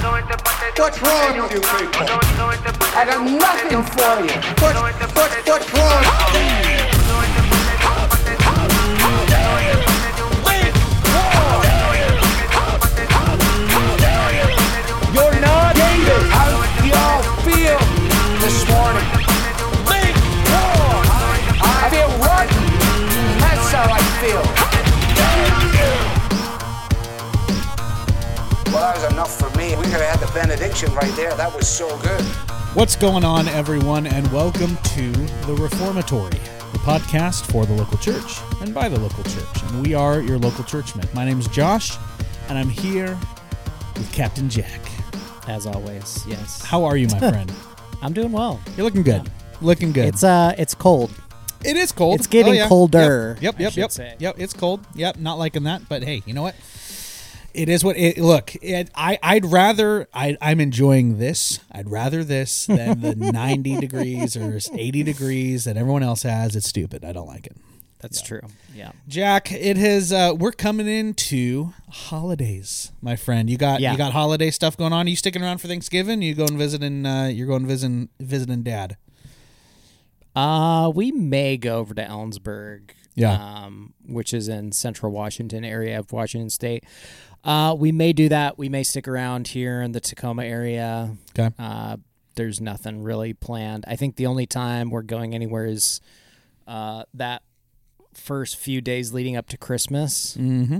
What's wrong with you people? I got nothing for you. What, what, what's wrong? The right there. That was so good. What's going on, everyone, and welcome to The Reformatory, the podcast for the local church and by the local church. And we are your local churchmen. My name is Josh, and I'm here with Captain Jack. as always. Yes, How are you, my friend? I'm doing well. You're looking good. Looking good. It's uh, it's cold. it is cold. it's getting Oh, yeah. colder, Yep, I yep, should yep. Yep, it's cold. Yep, not liking that, but hey, you know what? It is what it look, it, I I'd rather I I'm enjoying this. I'd rather this than the 90 degrees or 80 degrees that everyone else has. It's stupid. I don't like it. That's true. Yeah. Jack, it has uh we're coming into holidays, my friend. You got Yeah. you got holiday stuff going on. Are you sticking around for Thanksgiving? You going visiting uh you're going visiting visiting dad. Uh, we may go over to Ellensburg. Yeah. Um, which is in central Washington area of Washington State. Uh, we may do that. We may stick around here in the Tacoma area. Okay. Uh, there's nothing really planned. I think the only time we're going anywhere is uh, that first few days leading up to Christmas. Mm-hmm.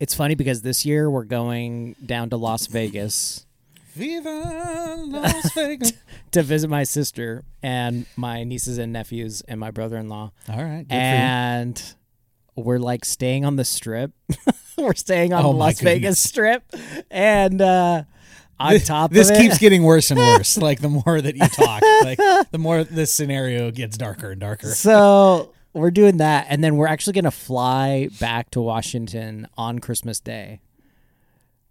It's funny because this year we're going down to Las Vegas Viva Las Vegas. to visit my sister and my nieces and nephews and my brother-in-law. All right. Good for you. and we're like staying on the strip. we're staying on Oh, the Las Vegas strip, and uh, on This- top this it, keeps getting worse and worse. like the more that you talk, like the more this scenario gets darker and darker. so we're doing that, and then we're actually gonna fly back to Washington on Christmas Day.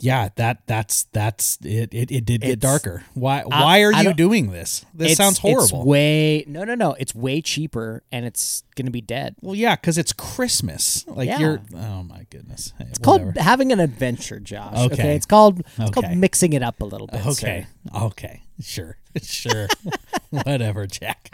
Yeah, that that's that's it. It, it did get It's- darker. Why why are I you doing this? This sounds It's horrible. way no, no, no. It's way cheaper, and it's gonna be dead. well, yeah, because it's Christmas. Oh, like Yeah. you're. Oh my goodness. Hey, It's whatever. called having an adventure, Josh. Okay. Okay, it's called it's Okay. called mixing it up a little bit. Okay. sir. Okay. Sure. Sure. Whatever, Jack.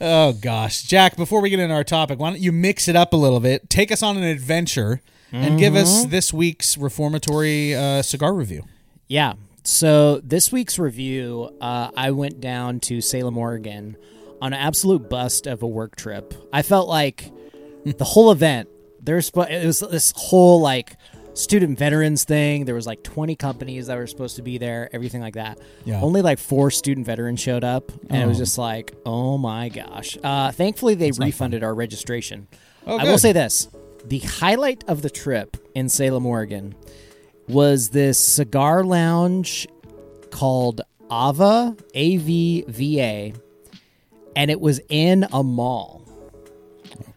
Oh gosh, Jack. Before we get into our topic, why don't you mix it up a little bit? Take us on an adventure and give Mm-hmm. us this week's reformatory uh, cigar review. Yeah. So this week's review, uh, I went down to Salem, Oregon, on an absolute bust of a work trip. I felt like the whole event. There's it was this whole like student veterans thing. There was like 20 companies that were supposed to be there, everything like that. Yeah. Only like four student veterans showed up, and it was Oh. just like, oh my gosh. Uh, thankfully, they refunded our registration. Oh, I will good. say this: the highlight of the trip in Salem, Oregon, was this cigar lounge called Ava A V V A, and it was in a mall.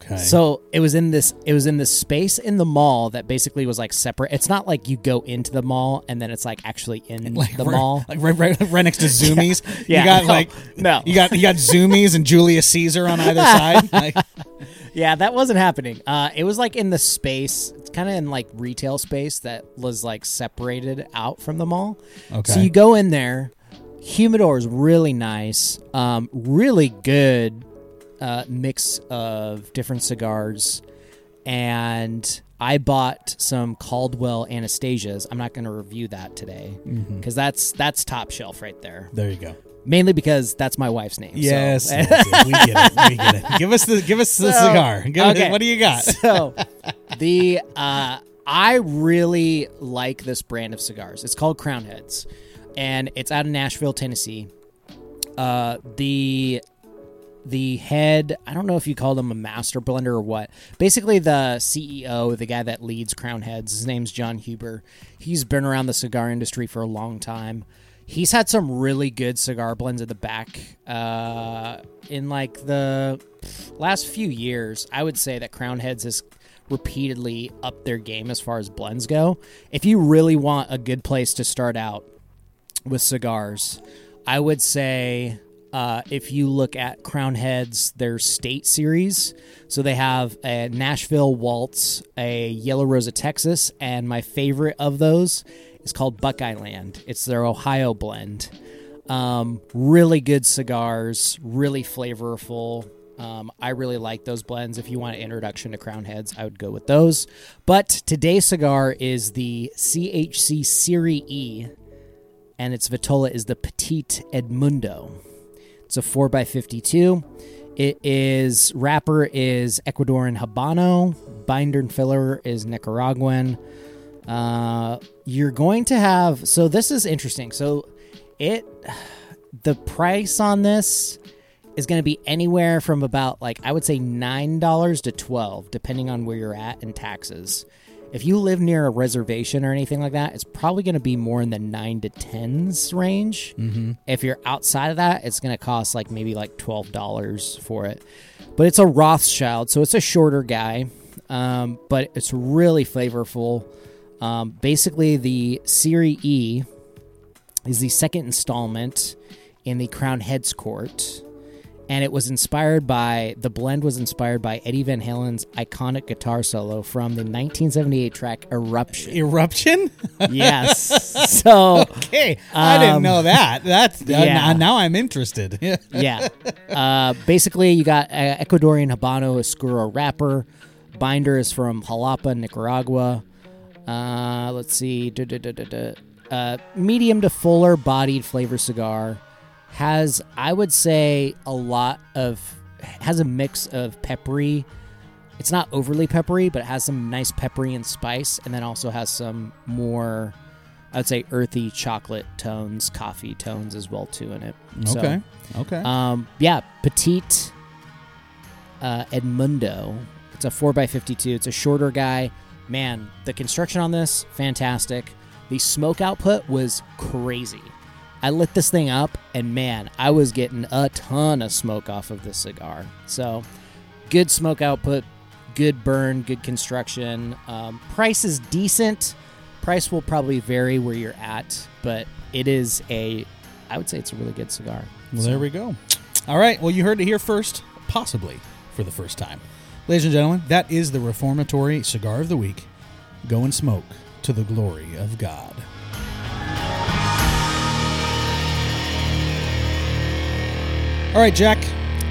Okay. So it was in this it was in this space in the mall that basically was like separate. It's not like you go into the mall and then it's like actually in the right, mall. like right, right, right next to Zumiez. Yeah, you got no, like no. you got you got Zumiez and Julius Caesar on either side. Like, Yeah, that wasn't happening. Uh, it was like in the space, it's kind of in like retail space that was like separated out from the mall. Okay. So you go in there. Humidor is really nice. Um, really good uh, mix of different cigars, and I bought some Caldwell Anastasias. I'm not going to review that today because that's that's top shelf right there. There you go. Mainly because that's my wife's name. Yes, yes, we get it. We get it. Give us the give us the So, cigar. Give okay. what do you got? so the uh, I really like this brand of cigars. It's called Crowned Heads, and it's out of Nashville, Tennessee. Uh, the the head I don't know if you call him a master blender or what. Basically, the CEO, the guy that leads Crowned Heads, his name's Jon Huber. He's been around the cigar industry for a long time. He's had some really good cigar blends at the back. Uh, in like the last few years, I would say that Crowned Heads has repeatedly upped their game as far as blends go. If you really want a good place to start out with cigars, I would say uh, if you look at Crowned Heads, their state series. So they have a Nashville Waltz, a Yellow Rosa Texas, and my favorite of those is called Buckeye Land. It's their Ohio blend. Um, really good cigars, really flavorful. Um, I really like those blends. If you want an introduction to Crowned Heads, I would go with those. But today's cigar is the CHC Serie E, and its Vitola is the Petite Edmundo. It's a 4x52. It is, wrapper is Ecuadorian Habano, binder and filler is Nicaraguan. Uh, you're going to have, so this is interesting. So it, the price on this is going to be anywhere from about like I would say nine dollars to twelve, depending on where you're at in taxes. If you live near a reservation or anything like that, it's probably going to be more in the nine to tens range. Mm-hmm. If you're outside of that, it's going to cost like maybe like twelve dollars for it. But it's a Rothschild, so it's a shorter guy, um, but it's really flavorful. Um, basically, the Serie E is the second installment in the Crowned Heads Court and it was inspired by the blend was inspired by Eddie Van Halen's iconic guitar solo from the 1978 track Eruption. Eruption? yes. So Okay, I didn't Um, know that. That's uh, yeah. now, now I'm interested. Yeah. Uh, basically, you got uh, Ecuadorian Habano Oscuro wrapper. Binder is from Jalapa, Nicaragua. Uh, let's see. Uh, medium to fuller bodied flavor cigar. Has, I would say, a lot of. Has a mix of peppery. It's not overly peppery, but it has some nice peppery and spice, and then also has some more, I would say, earthy chocolate tones, coffee tones as well too in it. So, Okay. Okay. um, yeah, petite uh, Edmundo. It's a four x fifty-two. It's a shorter guy. Man, the construction on this fantastic. The smoke output was crazy. I lit this thing up, and man, I was getting a ton of smoke off of this cigar. So, good smoke output, good burn, good construction. Um, price is decent. Price will probably vary where you're at, but it is a, I would say it's a really good cigar. Well, there we go. All right. Well, you heard it here first, possibly for the first time. Ladies and gentlemen, that is the Reformatory Cigar of the Week. Go and smoke to the glory of God. All right, Jack.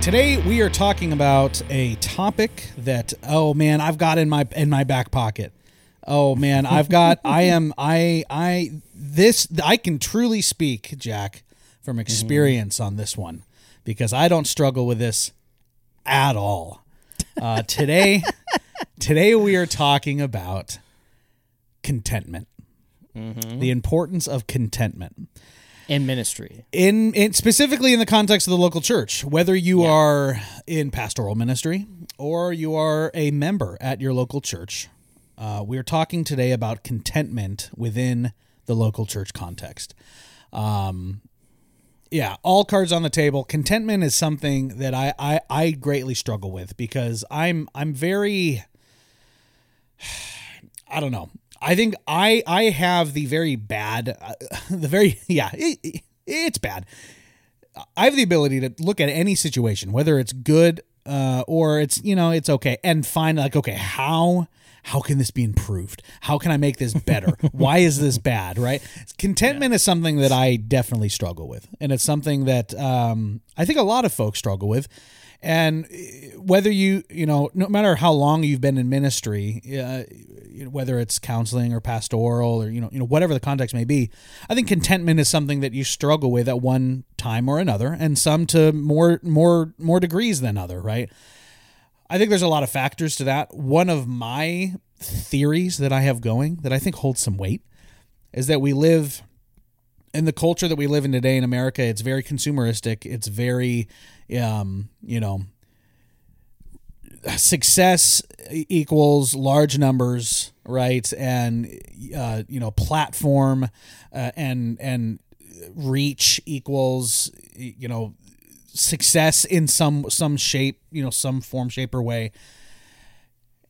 Today we are talking about a topic that oh man, I've got in my in my back pocket. Oh man, I've got I am I I this I can truly speak, Jack, from experience on this one because I don't struggle with this at all. Uh, today today we are talking about contentment. The importance of contentment In ministry. in, in specifically in the context of the local church whether you are in pastoral ministry or you are a member at your local church uh, we're talking today about contentment within the local church context um, yeah all cards on the table contentment is something that I, I i greatly struggle with because i'm i'm very I don't know. I think I I have the very bad, uh, the very yeah, it, it- it's bad. I have the ability to look at any situation, whether it's good uh, or it's you know it's okay, and find like okay how how can this be improved? How can I make this better? Why is this bad? Right? Contentment is something that I definitely struggle with, and it's something that um, I think a lot of folks struggle with. And uh, whether you, you know, no matter how long you've been in ministry, uh, whether it's counseling or pastoral or you know, you know, whatever the context may be, I think contentment is something that you struggle with at one time or another, and some to more, more, more degrees than other, right? I think there's a lot of factors to that. One of my theories that I have going that I think holds some weight is that we live in the culture that we live in today in America. It's very consumeristic. It's very, um, you know, success equals large numbers, right? And uh, you know, platform uh, and and reach equals you know success in some some shape, you know, some form, shape, or way.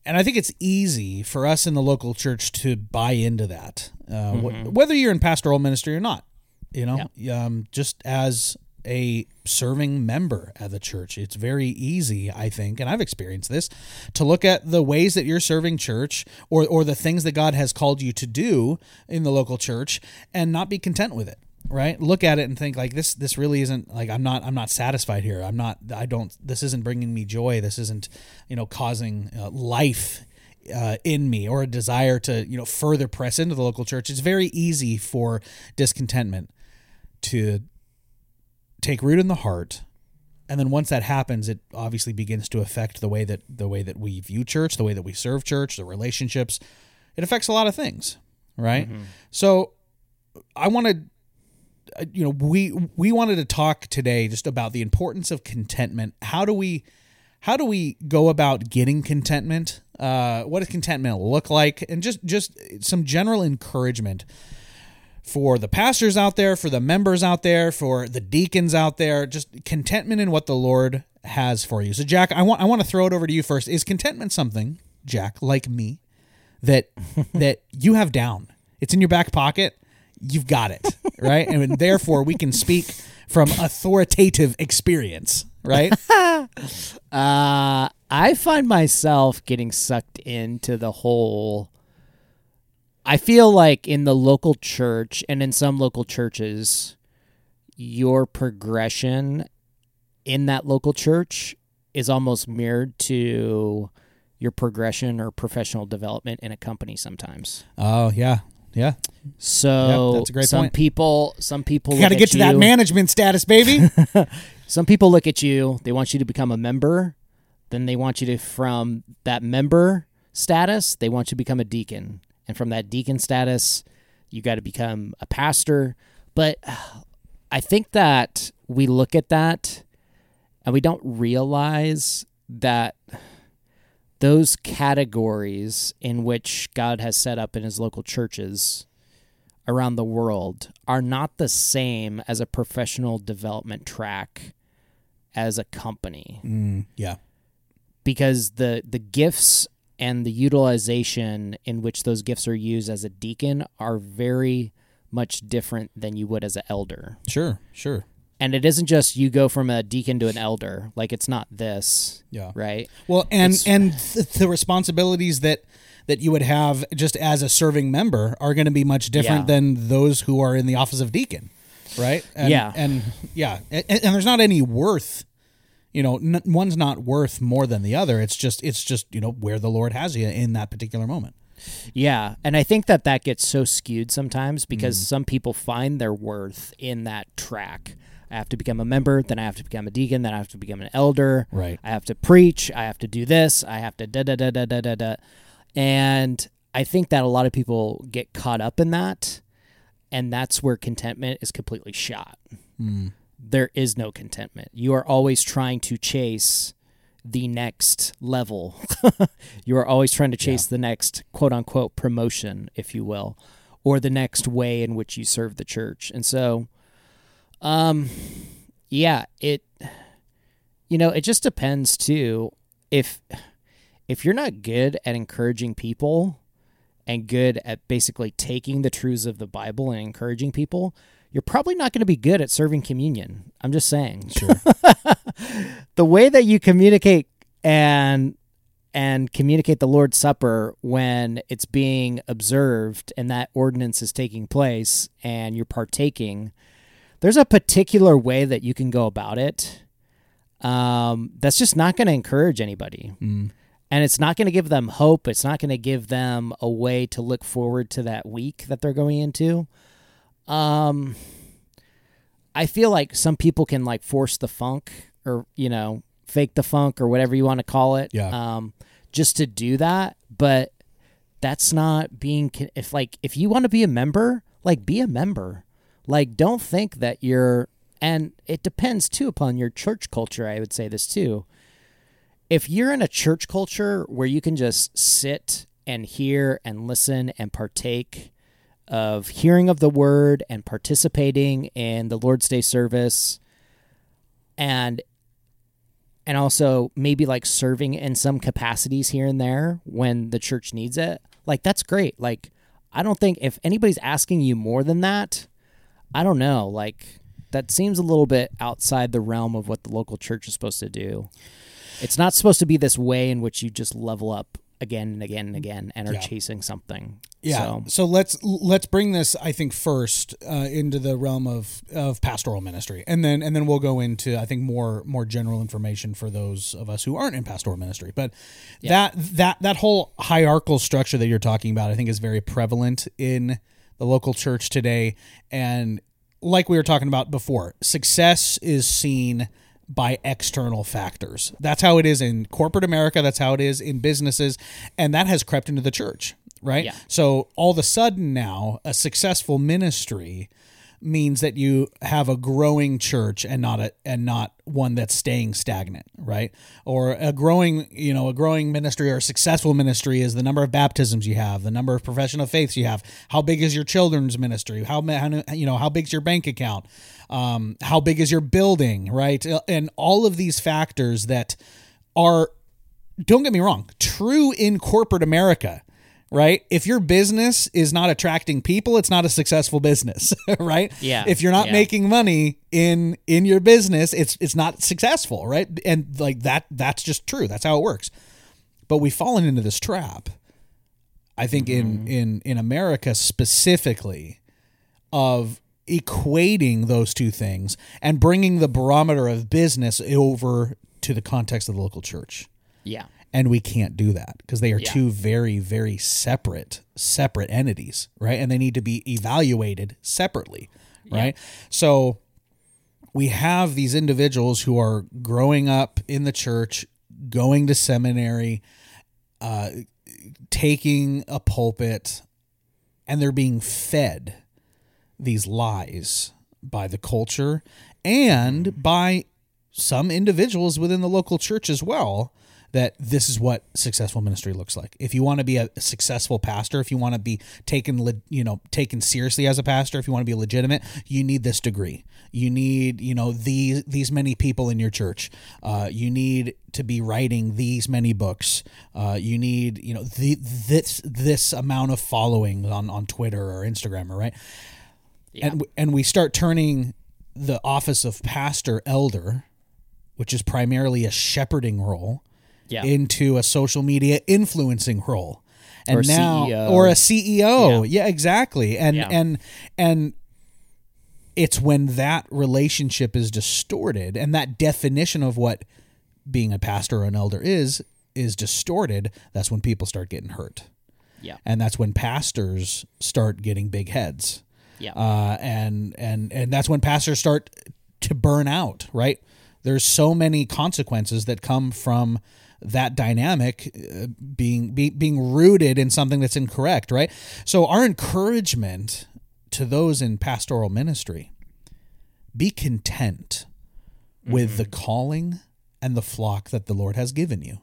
And I think it's easy for us in the local church to buy into that, uh, mm-hmm. wh- whether you're in pastoral ministry or not. You know, yeah. um, just as a serving member at the church. It's very easy, I think, and I've experienced this, to look at the ways that you're serving church or or the things that God has called you to do in the local church and not be content with it right? Look at it and think like this this really isn't like i'm not i'm not satisfied here. I'm not i don't this isn't bringing me joy. This isn't you know causing uh, life uh, in me or a desire to you know further press into the local church. It's very easy for discontentment to take root in the heart and then once that happens it obviously begins to affect the way that the way that we view church the way that we serve church the relationships. It affects a lot of things right? Mm-hmm. so i want to uh, you know we we wanted to talk today just about the importance of contentment. How do we how do we go about getting contentment? Uh, what does contentment look like? And just just some general encouragement for the pastors out there for the members out there for the deacons out there just contentment in what the lord has for you so jack i want i want to throw it over to you first is contentment something jack like me that that you have down it's in your back pocket you've got it, right? and therefore, we can speak from authoritative experience, right? uh, I find myself getting sucked into the whole. I feel like in the local church and in some local churches, your progression in that local church is almost mirrored to your progression or professional development in a company sometimes. Oh, yeah. Yeah. So yeah, that's a great some point. people, some people got to get to you, that management status, baby. some people look at you. They want you to become a member. Then they want you to from that member status. They want you to become a deacon, and from that deacon status, you got to become a pastor. But I think that we look at that and we don't realize that those categories in which God has set up in his local churches around the world are not the same as a professional development track as a company. Mm, yeah. Because the the gifts and the utilization in which those gifts are used as a deacon are very much different than you would as an elder. Sure, sure. And it isn't just you go from a deacon to an elder like it's not this yeah. right? Well and it's, and th- the responsibilities that that you would have just as a serving member are going to be much different yeah. than those who are in the office of deacon right? And, yeah. and yeah and, and, there's not any worth you know n- one's not worth more than the other it's just it's just you know where the lord has you in that particular moment yeah, and I think that that gets so skewed sometimes because mm. some people find their worth in that track. I have to become a member, then I have to become a deacon, then I have to become an elder. Right. I have to preach, I have to do this, I have to da da da da da da da. And I think that a lot of people get caught up in that, and that's where contentment is completely shot. Mm. There is no contentment. You are always trying to chase the next level. you are always trying to chase yeah. the next quote unquote promotion, if you will, or the next way in which you serve the church. And so um, yeah, it, you know, it just depends too. If, if you're not good at encouraging people and good at basically taking the truths of the Bible and encouraging people, you're probably not going to be good at serving communion. I'm just saying. Sure. the way that you communicate and and communicate the Lord's Supper when it's being observed and that ordinance is taking place and you're partaking there's a particular way that you can go about it um, that's just not going to encourage anybody. And it's not going to give them hope. It's not going to give them a way to look forward to that week that they're going into. Um, I feel like some people can like force the funk or, you know, fake the funk or whatever you want to call it. Yeah. Um, just to do that. But that's not being, if like, if you want to be a member, like be a member. Like, don't think that you're, and it depends too upon your church culture. I would say this too. If you're in a church culture where you can just sit and hear and listen and partake of hearing of the word and participating in the Lord's Day service and and also maybe like serving in some capacities here and there when the church needs it. Like that's great. Like I don't think if anybody's asking you more than that, I don't know, like that seems a little bit outside the realm of what the local church is supposed to do. It's not supposed to be this way in which you just level up again and again and again and are Yeah. chasing something. Yeah. So, So, let's let's bring this, I think, first uh, into the realm of, of pastoral ministry, and then and then we'll go into I think more more general information for those of us who aren't in pastoral ministry. But that that that whole hierarchical structure that you're talking about, I think, is very prevalent in the local church today, and like we were talking about before, success is seen by external factors. That's how it is in corporate America. That's how it is in businesses. And that has crept into the church, right? Yeah. So all of a sudden now, a successful ministry means that you have a growing church and not a and not one that's staying stagnant, right? Or a growing, you know, a growing ministry or a successful ministry is the number of baptisms you have, the number of profession of faiths you have, how big is your children's ministry, how how you know how big's your bank account, um, how big is your building, right? And all of these factors that are don't get me wrong, true in corporate America, right? If your business is not attracting people, it's not a successful business, right? Yeah, If you're not yeah. making money in in your business, it's it's not successful, right? And like that that's just true. That's how it works. But we've fallen into this trap. I think in mm-hmm. in in America specifically of equating those two things and bringing the barometer of business over to the context of the local church yeah. And we can't do that because they are Yeah. two very very separate separate entities right? And they need to be evaluated separately right? So we have these individuals who are growing up in the church going to seminary uh, taking a pulpit and they're being fed these lies by the culture and by some individuals within the local church as well that this is what successful ministry looks like. If you want to be a successful pastor, if you want to be taken, you know, taken seriously as a pastor, if you want to be legitimate, you need this degree. You need, you know, these these many people in your church. Uh, you need to be writing these many books. Uh, you need, you know, the, this this amount of following on on Twitter or Instagram, or right? And and we start turning the office of pastor elder, which is primarily a shepherding role, Yeah. into a social media influencing role. And Or now CEO. or a CEO. Yeah, exactly. And Yeah. and and it's when that relationship is distorted and that definition of what being a pastor or an elder is is distorted, that's when people start getting hurt. yeah. And that's when pastors start getting big heads Yeah. uh, and and and that's when pastors start to burn out. Right? There's so many consequences that come from that dynamic uh, being be, being rooted in something that's incorrect. Right? So our encouragement to those in pastoral ministry: be content with the calling and the flock that the Lord has given you.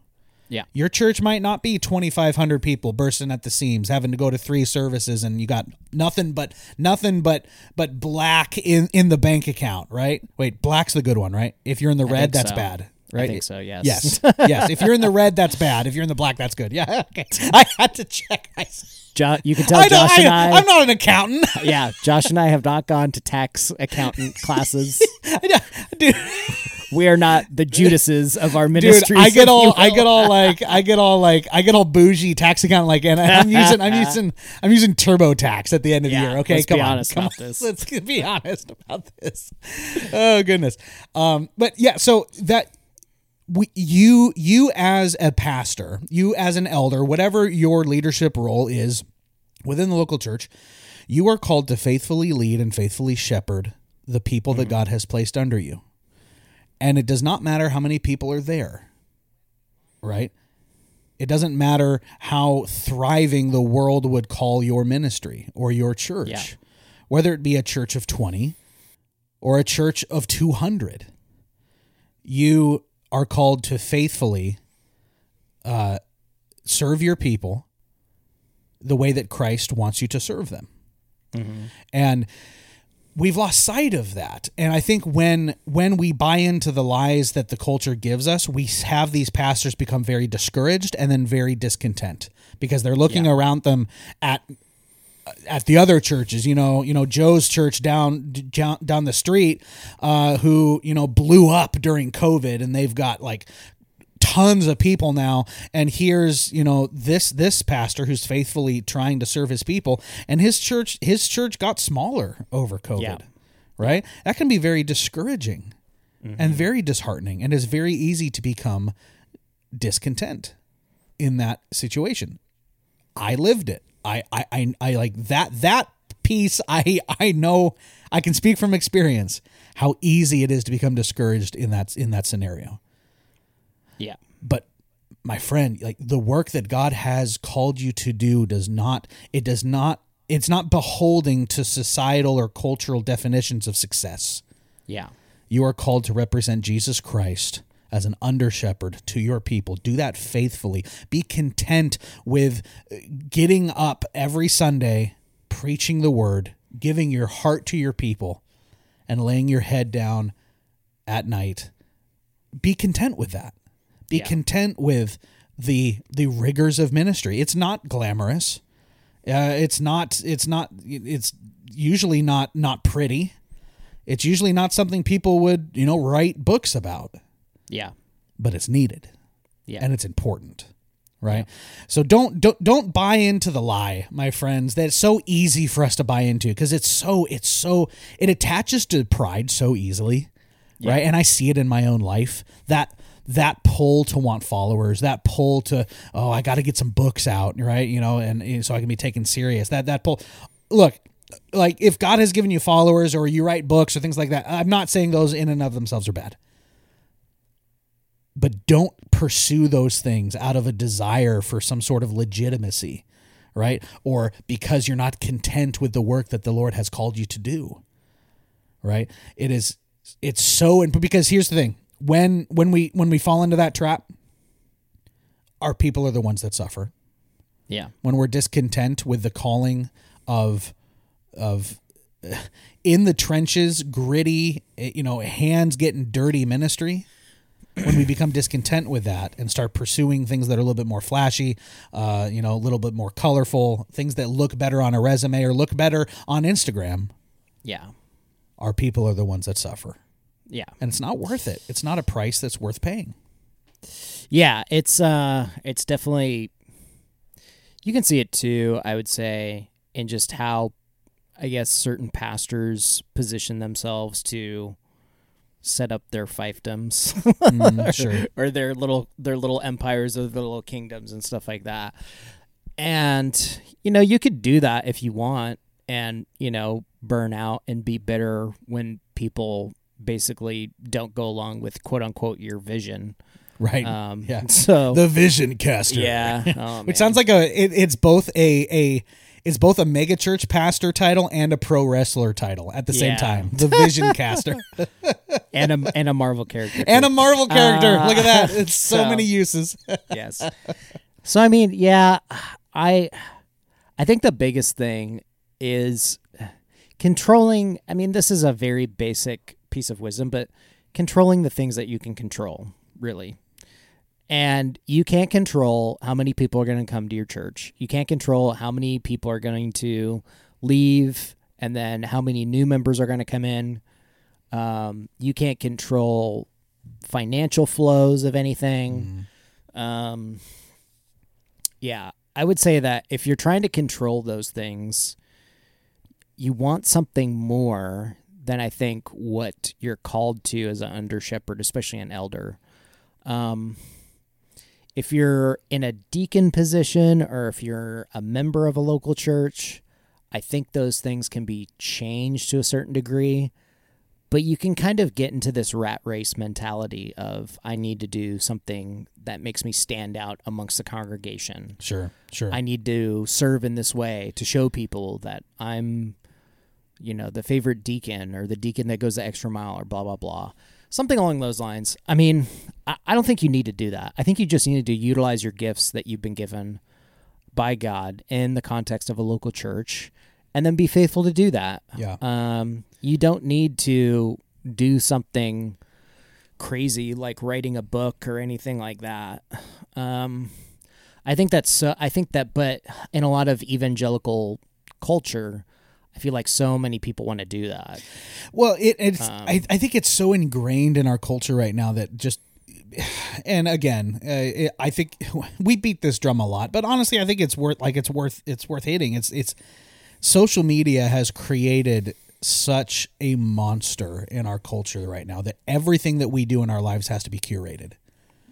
yeah. Your church might not be 2,500 people bursting at the seams, having to go to three services, and you got nothing but nothing but but black in in the bank account, right? Wait, black's the good one, right? If you're in the red, that's so. bad, I right? think so, yes. Yes, yes. If you're in the red, that's bad. If you're in the black, that's good. Yeah, okay. I had to check. I, Jo- you can tell I. Josh and I, I. I'm not an accountant. yeah, Josh and I have not gone to tax accountant classes. Dude, We are not the Judases of our dude, ministry. I get all, I get all like, I get all like, I get all bougie tax account like, and I'm using, I'm using, I'm using TurboTax at the end of the year. Okay, let's come be on, come about on. this. Let's be honest about this. Oh goodness, um, but yeah, so that we, you you as a pastor, you as an elder, whatever your leadership role is within the local church, you are called to faithfully lead and faithfully shepherd the people that mm-hmm. God has placed under you. And it does not matter how many people are there. Right? It doesn't matter how thriving the world would call your ministry or your church. Yeah. Whether it be a church of 20 or a church of 200 you are called to faithfully uh, serve your people the way that Christ wants you to serve them. And we've lost sight of that. And I think when when we buy into the lies that the culture gives us, we have these pastors become very discouraged and then very discontent because they're looking around them at at the other churches, you know, you know Joe's church down down, the street, uh, who you know blew up during COVID, and they've got like tons of people now. And here's you know this this pastor who's faithfully trying to serve his people, and his church his church got smaller over COVID, Yeah. right? That can be very discouraging and very disheartening, and is very easy to become discontent in that situation. I lived it. I, I, I, I like that that piece I I know I can speak from experience how easy it is to become discouraged in that in that scenario. Yeah. But my friend, like the work that God has called you to do does not it does not it's not beholding to societal or cultural definitions of success. Yeah. You are called to represent Jesus Christ as an under shepherd to your people. Do that faithfully. Be content with getting up every Sunday, preaching the word, giving your heart to your people, and laying your head down at night. Be content with that. Be Yeah. content with the the rigors of ministry. It's not glamorous. Uh, it's not. It's not. It's usually not not pretty. It's usually not something people would you know write books about, Yeah. but it's needed. Yeah. and it's important right? So don't don't don't buy into the lie my friends. That's so easy for us to buy into because it's so it's so it attaches to pride so easily right? And i see it in my own life. That that pull to want followers that pull to oh i got to get some books out right? You know and, and so i can be taken serious. That that pull look like if god has given you followers or you write books or things like that i'm not saying those in and of themselves are bad but don't pursue those things out of a desire for some sort of legitimacy, right? Or because you're not content with the work that the Lord has called you to do. Right? It is it's so and because here's the thing. When when we when we fall into that trap, our people are the ones that suffer. Yeah. When we're discontent with the calling of of in the trenches, gritty, eh, you know, hands getting dirty ministry, when we become discontent with that and start pursuing things that are a little bit more flashy, uh, you know, a little bit more colorful, things that look better on a resume or look better on Instagram, Yeah. our people are the ones that suffer. Yeah. And it's not worth it. It's not a price that's worth paying. Yeah, it's uh it's definitely you can see it too, I would say, in just how I guess certain pastors position themselves to set up their fiefdoms Mm, sure. or their little their little empires or their little kingdoms and stuff like that. And you know, you could do that if you want and, you know, burn out and be bitter when people basically don't go along with quote unquote your vision. Right. Um yeah. so The Vision Caster. yeah. Oh, Which sounds like a it, it's both a a it's both a mega church pastor title and a pro wrestler title at the same time. The Vision Caster and a and a Marvel character. and a. Marvel character. Uh, Look at that. It's so, so- many uses. yes. So I mean, yeah, I I think the biggest thing is controlling I mean, this is a very basic piece of wisdom, but controlling the things that you can control, really. And you can't control how many people are going to come to your church. You can't control how many people are going to leave and then how many new members are going to come in. Um, you can't control financial flows of anything. Um, yeah, I would say that if you're trying to control those things, you want something more than I think what you're called to as an under shepherd, especially an elder. Um, if you're in a deacon position or if you're a member of a local church, I think those things can be changed to a certain degree. But you can kind of get into this rat race mentality of I need to do something that makes me stand out amongst the congregation. Sure, sure. I need to serve in this way to show people that I'm, you know, the favorite deacon or the deacon that goes the extra mile or blah, blah, blah. Something along those lines. I mean, I, don't think you need to do that. I think you just need to utilize your gifts that you've been given by God in the context of a local church and then be faithful to do that. Yeah. Um, you don't need to do something crazy like writing a book or anything like that. Um, I think that's so, I think that, but in a lot of evangelical culture, I feel like so many people want to do that. Well, it, it's Um, I, I think it's so ingrained in our culture right now that just and again, uh, it, I think we beat this drum a lot, but honestly, I think it's worth like it's worth it's worth hitting. It's it's social media has created such a monster in our culture right now that everything that we do in our lives has to be curated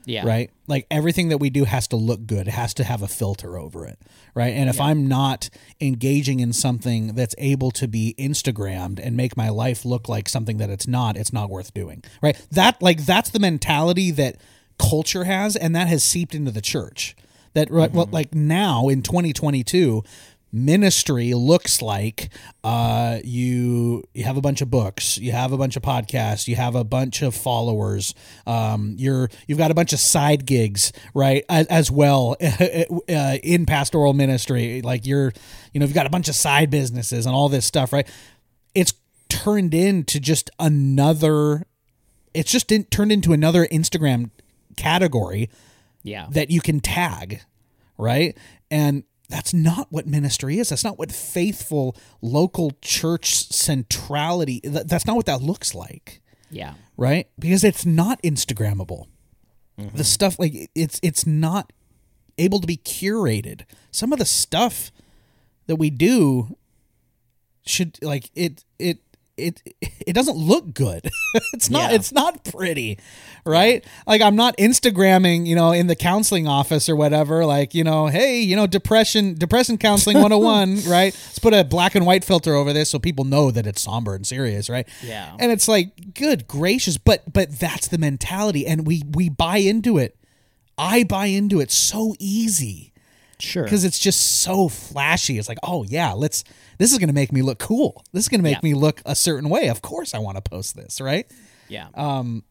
Yeah. right? Like everything that we do has to look good. It has to have a filter over it, right? And if I'm not engaging in something that's able to be Instagrammed and make my life look like something that it's not, it's not worth doing, right? That like that's the mentality that culture has, and that has seeped into the church. That right, well, mm-hmm. like now in 2022 ministry looks like uh, you you have a bunch of books, you have a bunch of podcasts, you have a bunch of followers, um, you're you've got a bunch of side gigs, right, as, as well uh, in pastoral ministry. Like you're, you know, you've got a bunch of side businesses and all this stuff, right? It's turned into just another. It's just in, turned into another Instagram category Yeah. that you can tag, right? And that's not what ministry is. That's not what faithful local church centrality. That's not what that looks like, yeah. right? Because it's not Instagrammable. Mm-hmm. The stuff like it's it's not able to be curated. Some of the stuff that we do should like it it it it doesn't look good. it's not Yeah. it's not pretty, right? Like I'm not Instagramming, you know, in the counseling office or whatever like, you know, hey, you know, depression depression counseling 101, right? Let's put a black and white filter over this so people know that it's somber and serious, right? Yeah. And it's like, good gracious, but but that's the mentality and we we buy into it. I buy into it so easy Sure. because it's just so flashy. It's like, oh yeah, let's. This is going to make me look cool. This is going to make Yeah. me look a certain way. Of course, I want to post this, right, yeah. Um,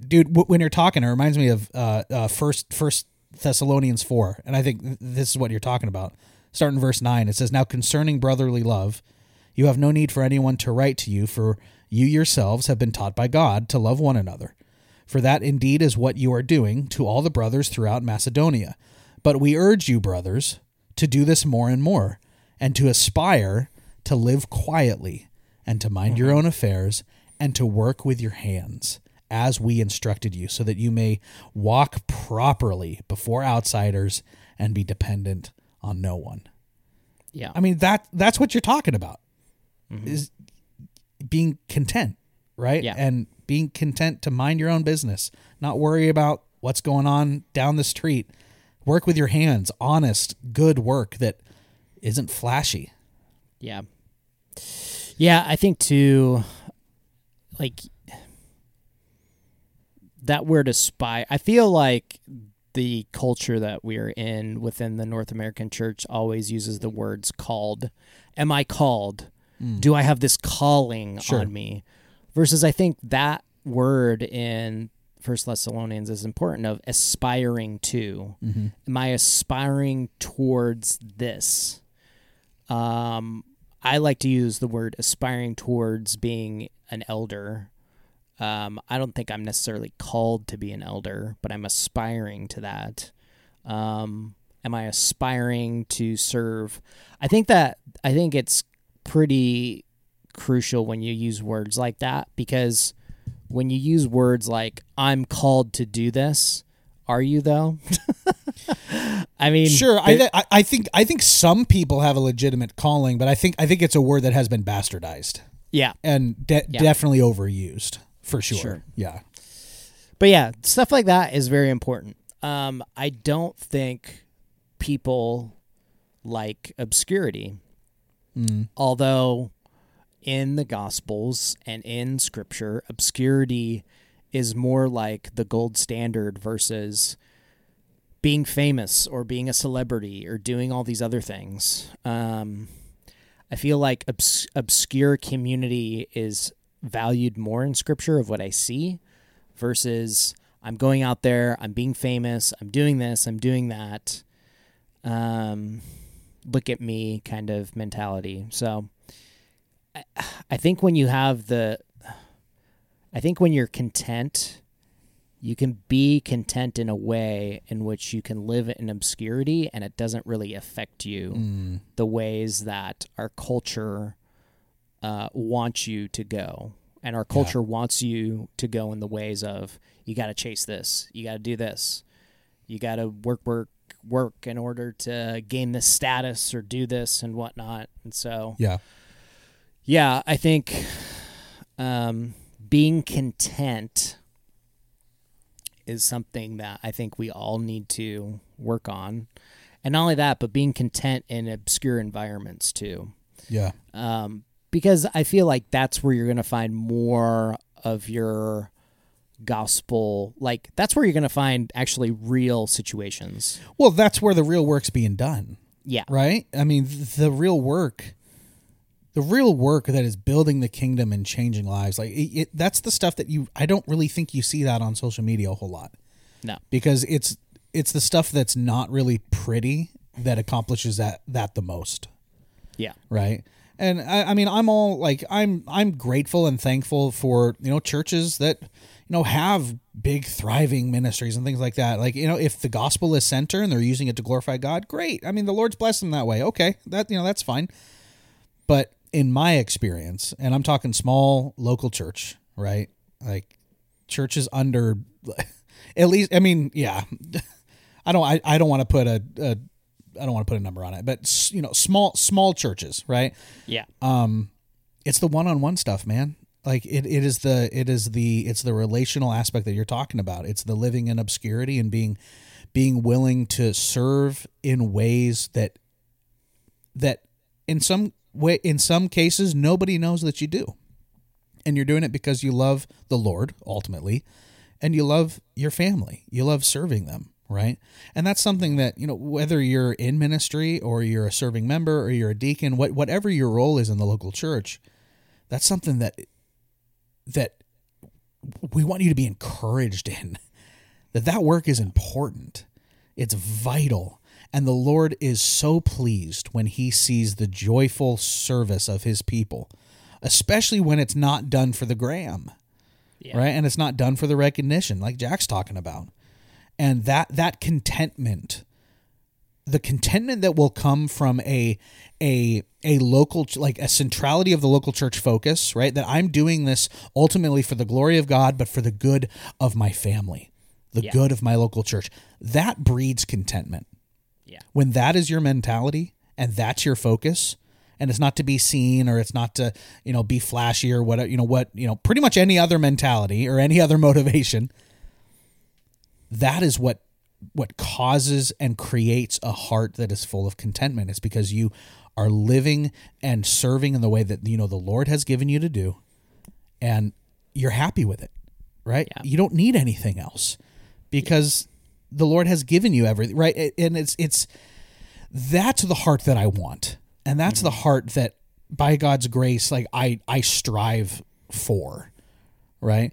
dude? W- when you're talking, it reminds me of uh, uh, first First Thessalonians four, and I think th- this is what you're talking about. Starting verse nine, it says, "Now concerning brotherly love, you have no need for anyone to write to you, for you yourselves have been taught by God to love one another." For that indeed is what you are doing to all the brothers throughout Macedonia. But we urge you, brothers, to do this more and more, and to aspire to live quietly, and to mind your mm-hmm. own affairs, and to work with your hands, as we instructed you, so that you may walk properly before outsiders and be dependent on no one. yeah. I mean that that's what you're talking about. Mm-hmm. Is being content, right? Yeah. And being content to mind your own business, not worry about what's going on down the street. Work with your hands, honest, good work that isn't flashy. Yeah. Yeah, I think too like that word aspire I feel like the culture that we're in within the North American church always uses the words called. Am I called? Hmm. Do I have this calling Sure. on me? Versus I think that word in First Thessalonians is important of aspiring to. Mm-hmm. Am I aspiring towards this? Um, I like to use the word aspiring towards being an elder. Um, I don't think I'm necessarily called to be an elder, but I'm aspiring to that. Um, am I aspiring to serve? I think that I think it's pretty crucial when you use words like that because when you use words like "I'm called to do this," are you though? I mean, Sure, I, I I think I think some people have a legitimate calling, but I think I think it's a word that has been bastardized yeah, and de- Yeah. definitely overused for sure. Sure. Yeah. But yeah, stuff like that is very important. Um, I don't think people like obscurity, although in the Gospels and in Scripture, obscurity is more like the gold standard versus being famous or being a celebrity or doing all these other things. Um, I feel like obs- obscure community is valued more in Scripture of what I see versus I'm going out there, I'm being famous, I'm doing this, I'm doing that. Um, look at me kind of mentality. So I, I think when you have the, I think when you're content, you can be content in a way in which you can live in obscurity and it doesn't really affect you the ways that our culture uh, wants you to go. And our culture wants you to go in the ways of you got to chase this, you got to do this, you got to work, work, work in order to gain this status or do this and whatnot. And so, Yeah. yeah, I think um, being content is something that I think we all need to work on. And not only that, but being content in obscure environments too. Yeah. Um, because I feel like that's where you're going to find more of your gospel. Like, that's where you're going to find actually real situations. Well, that's where the real work's being done, Yeah. right? I mean, the real work, the real work that is building the kingdom and changing lives, like it, it, that's the stuff that you. I don't really think you see that on social media a whole lot No. because it's it's the stuff that's not really pretty that accomplishes that that the most. Yeah. right and I, I mean i'm all like i'm i'm grateful and thankful for you know churches that you know have big thriving ministries and things like that like you know if the gospel is center and they're using it to glorify god great i mean the lord's blessed them that way okay that you know that's fine but in my experience and i'm talking small local church right like churches under at least i mean yeah i don't i, I don't want to put a, a I don't want to put a number on it, but you know, small small churches, right? Yeah. Um it's the one-on-one stuff, man. Like it, it is the it is the it's the relational aspect that you're talking about. It's the living in obscurity and being being willing to serve in ways that that in some in some cases nobody knows that you do. And you're doing it because you love the Lord ultimately and you love your family. You love serving them, right? And that's something that, you know, whether you're in ministry or you're a serving member or you're a deacon, what whatever your role is in the local church, that's something that that we want you to be encouraged in. That that work is important. It's vital. And the Lord is so pleased when he sees the joyful service of his people, especially when it's not done for the gram Yeah. right? And it's not done for the recognition like jack's talking about. And that that contentment the contentment that will come from a a a local like a centrality of the local church focus right? That i'm doing this ultimately for the glory of god but for the good of my family the Yeah. good of my local church. That breeds contentment Yeah. when that is your mentality and that's your focus and it's not to be seen or it's not to you know be flashy or what you know what you know pretty much any other mentality or any other motivation that is what what causes and creates a heart that is full of contentment it's because you are living and serving in the way that you know the lord has given you to do and you're happy with it right Yeah. you don't need anything else because the lord has given you everything right and it's it's that's the heart that I want. And that's the heart that by God's grace like I I strive for. Right?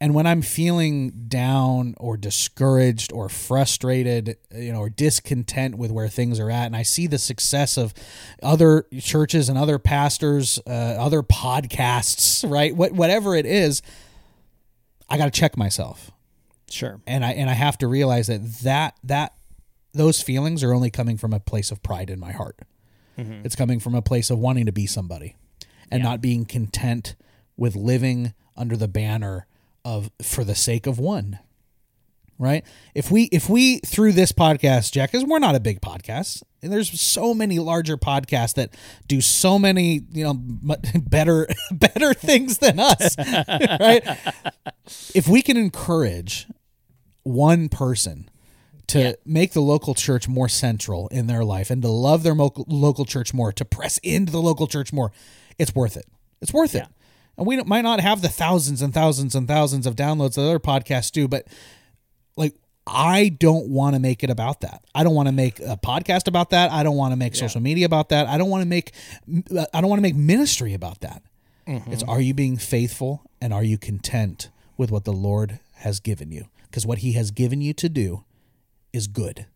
And when I'm feeling down or discouraged or frustrated, you know, or discontent with where things are at, and I see the success of other churches and other pastors, uh, other podcasts, right? What whatever it is, I got to check myself Sure. and I and I have to realize that that that those feelings are only coming from a place of pride in my heart. Mm-hmm. It's coming from a place of wanting to be somebody and Yeah. not being content with living under the banner of for the sake of one. Right? If we if we through this podcast, Jack, because we're not a big podcast, and there's so many larger podcasts that do so many you know better better things than us, right? if we can encourage one person to Yeah. make the local church more central in their life and to love their mo- local church more, to press into the local church more, it's worth it. It's worth it. And we might not have the thousands and thousands and thousands of downloads that other podcasts do, but like I don't want to make it about that. I don't want to make a podcast about that. I don't want to make social media about that. I don't want to make I don't want to make ministry about that. Mm-hmm. It's are you being faithful and are you content with what the Lord has given you? Because what he has given you to do is good.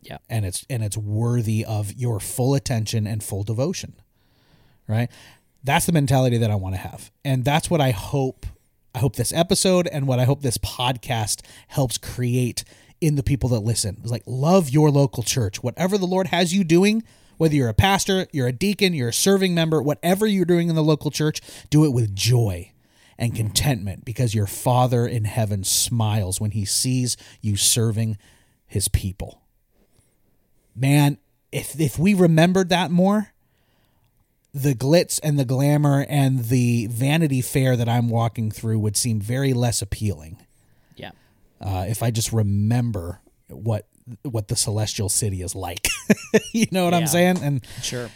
Yeah. and it's and it's worthy of your full attention and full devotion right? That's the mentality that i want to have. And that's what i hope i hope this episode and what i hope this podcast helps create in the people that listen. It's like love your local church. Whatever the lord has you doing whether you're a pastor you're a deacon you're a serving member whatever you're doing in the local church do it with joy and contentment because your father in heaven smiles when he sees you serving his people man, if if we remembered that more, the glitz and the glamour and the vanity fair that I'm walking through would seem very less appealing. Yeah. Uh, if I just remember what what the celestial city is like, you know what I'm saying? And Sure.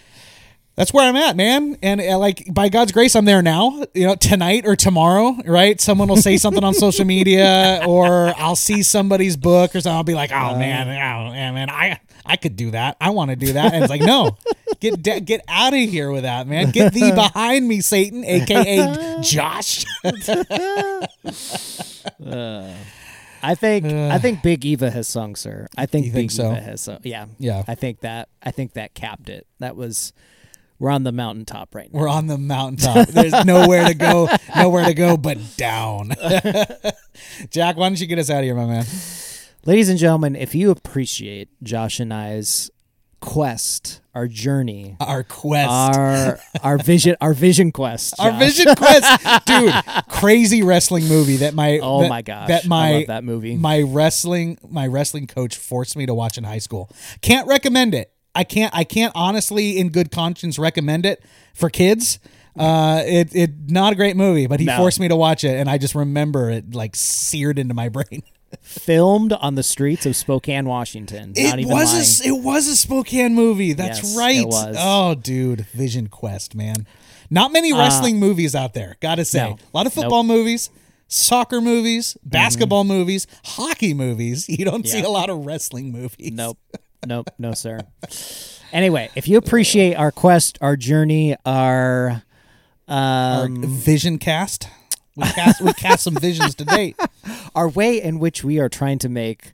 That's where I'm at, man. And uh, like by God's grace, I'm there now. You know, tonight or tomorrow, right? Someone will say something on social media, or I'll see somebody's book, or something. I'll be like, "Oh uh-huh. man, oh man, I I could do that. I want to do that." And it's like, no, get da- get out of here with that, man. Get thee behind me, Satan, aka Josh. Uh, I think I think uh. Big Eva has sung, sir. I think Big think so? Eva has sung. Yeah. Yeah. I think that I think that capped it. That was we're on the mountaintop right now. We're on the mountaintop. There's nowhere to go, nowhere to go but down. Jack, why don't you get us out of here, my man? Ladies and gentlemen, if you appreciate Josh and I's quest, our journey, Our quest. our our vision our vision quest. Our Vision Quest, dude, crazy wrestling movie that my Oh that- my gosh, that I my love that movie. my wrestling my wrestling coach forced me to watch in high school. Can't recommend it. I can't I can't honestly in good conscience recommend it for kids. Uh, it it not a great movie, but he No. forced me to watch it, and I just remember it like seared into my brain. Filmed on the streets of Spokane, Washington. Not It even was lying. a, it was a Spokane movie. That's Yes, right. it was. Oh, dude, Vision Quest, man. Not many wrestling movies out there. Got to say, Uh, no. a lot of football movies, soccer movies, basketball movies, hockey movies. You don't see Mm-hmm. Yeah. a lot of wrestling movies. Nope. Nope. No, sir. Anyway, if you appreciate our quest, our journey, our Our um, Vision Cast. We cast we cast some visions to date. our way in which we are trying to make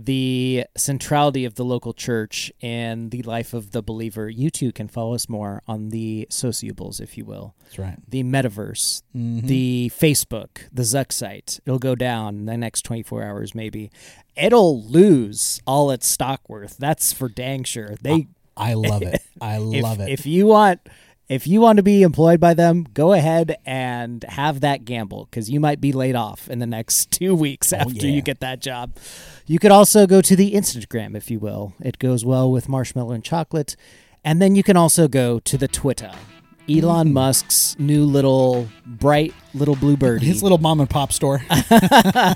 the centrality of the local church and the life of the believer, you too can follow us more on the sociables, if you will. That's right. The metaverse, Mm-hmm. the Facebook, the Zuck site. It'll go down in the next 24 hours, maybe. It'll lose all its stock worth. That's for dang sure. They I love it. I if, love it. If you want, if you want to be employed by them, go ahead and have that gamble because you might be laid off in the next two weeks after Oh, yeah. you get that job. You could also go to the Instagram, if you will. It goes well with marshmallow and chocolate, and then you can also go to the Twitter. Mm. Elon Musk's new little bright little blue birdie. His little mom and pop store.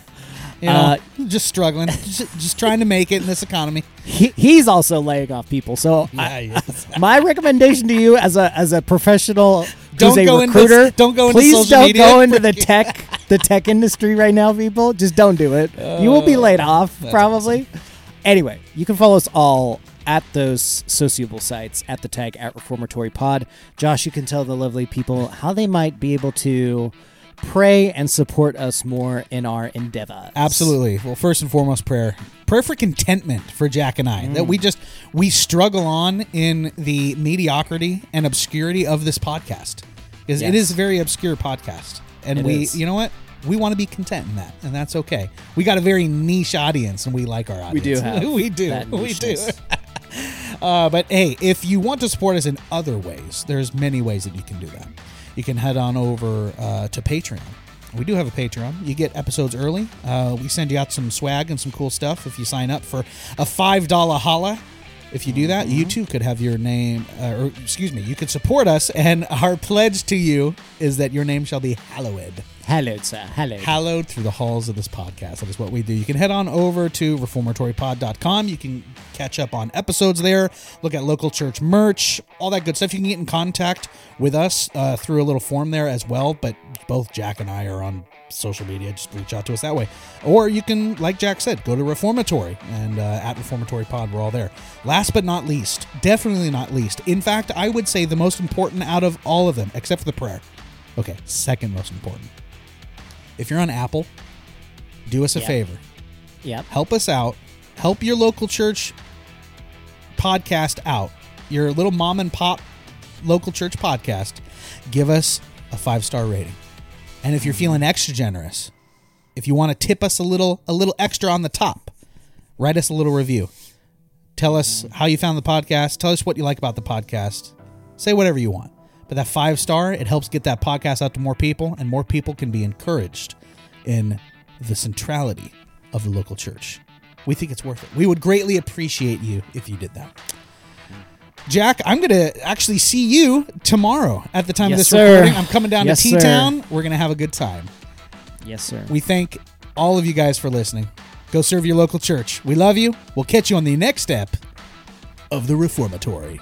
you know, Uh, just struggling, just, just trying to make it in this economy. he, he's also laying off people. So I- my recommendation to you as a as a professional Don't a go into- recruiter don't go into please social don't go into the tech the tech industry right now people. Just don't do it. You will be laid off probably. Anyway you can follow us all at those sociable sites at the tag at reformatory pod. Josh you can tell the lovely people how they might be able to pray and support us more in our endeavors Absolutely. Well, first and foremost, prayer. Prayer for contentment for Jack and I. That we just we struggle on in the mediocrity and obscurity of this podcast. Because it Yes. is a very obscure podcast. And It we is. you know what? We want to be content in that, and that's okay. We got a very niche audience, and we like our audience. we do have we do. We do. Uh, but hey, if you want to support us in other ways, there's many ways that you can do that. You can head on over uh, to Patreon. We do have a Patreon. You get episodes early. Uh, we send you out some swag and some cool stuff if you sign up for a five dollar holla. If you do that, you too could have your name, uh, or excuse me, you could support us. And our pledge to you is that your name shall be hallowed Hallowed, sir. Hallowed. hallowed through the halls of this podcast. That is what we do. You can head on over to reformatorypod.com. You can catch up on episodes there, look at local church merch, all that good stuff. You can get in contact with us uh, through a little form there as well. But both Jack and I are on social media. Just reach out to us that way. Or you can, like Jack said, go to Reformatory and uh, at Reformatory Pod, we're all there. Last but not least, definitely not least. In fact, I would say the most important out of all of them, except for the prayer. Okay, second most important. If you're on Apple, do us a Yeah. favor. Yep. Help us out. Help your local church podcast out. Your little mom and pop local church podcast. Give us a five star rating. And if you're mm. feeling extra generous, if you want to tip us a little a little extra on the top, write us a little review. Tell us mm. how you found the podcast. Tell us what you like about the podcast. Say whatever you want. But that five star, it helps get that podcast out to more people, and more people can be encouraged in the centrality of the local church. We think it's worth it. We would greatly appreciate you if you did that. Jack, I'm going to actually see you tomorrow at the time Yes, of this sir. recording. I'm coming down Yes, to. T Town. We're going to have a good time. Yes, sir. We thank all of you guys for listening. Go serve your local church. We love you. We'll catch you on the next step of the Reformatory.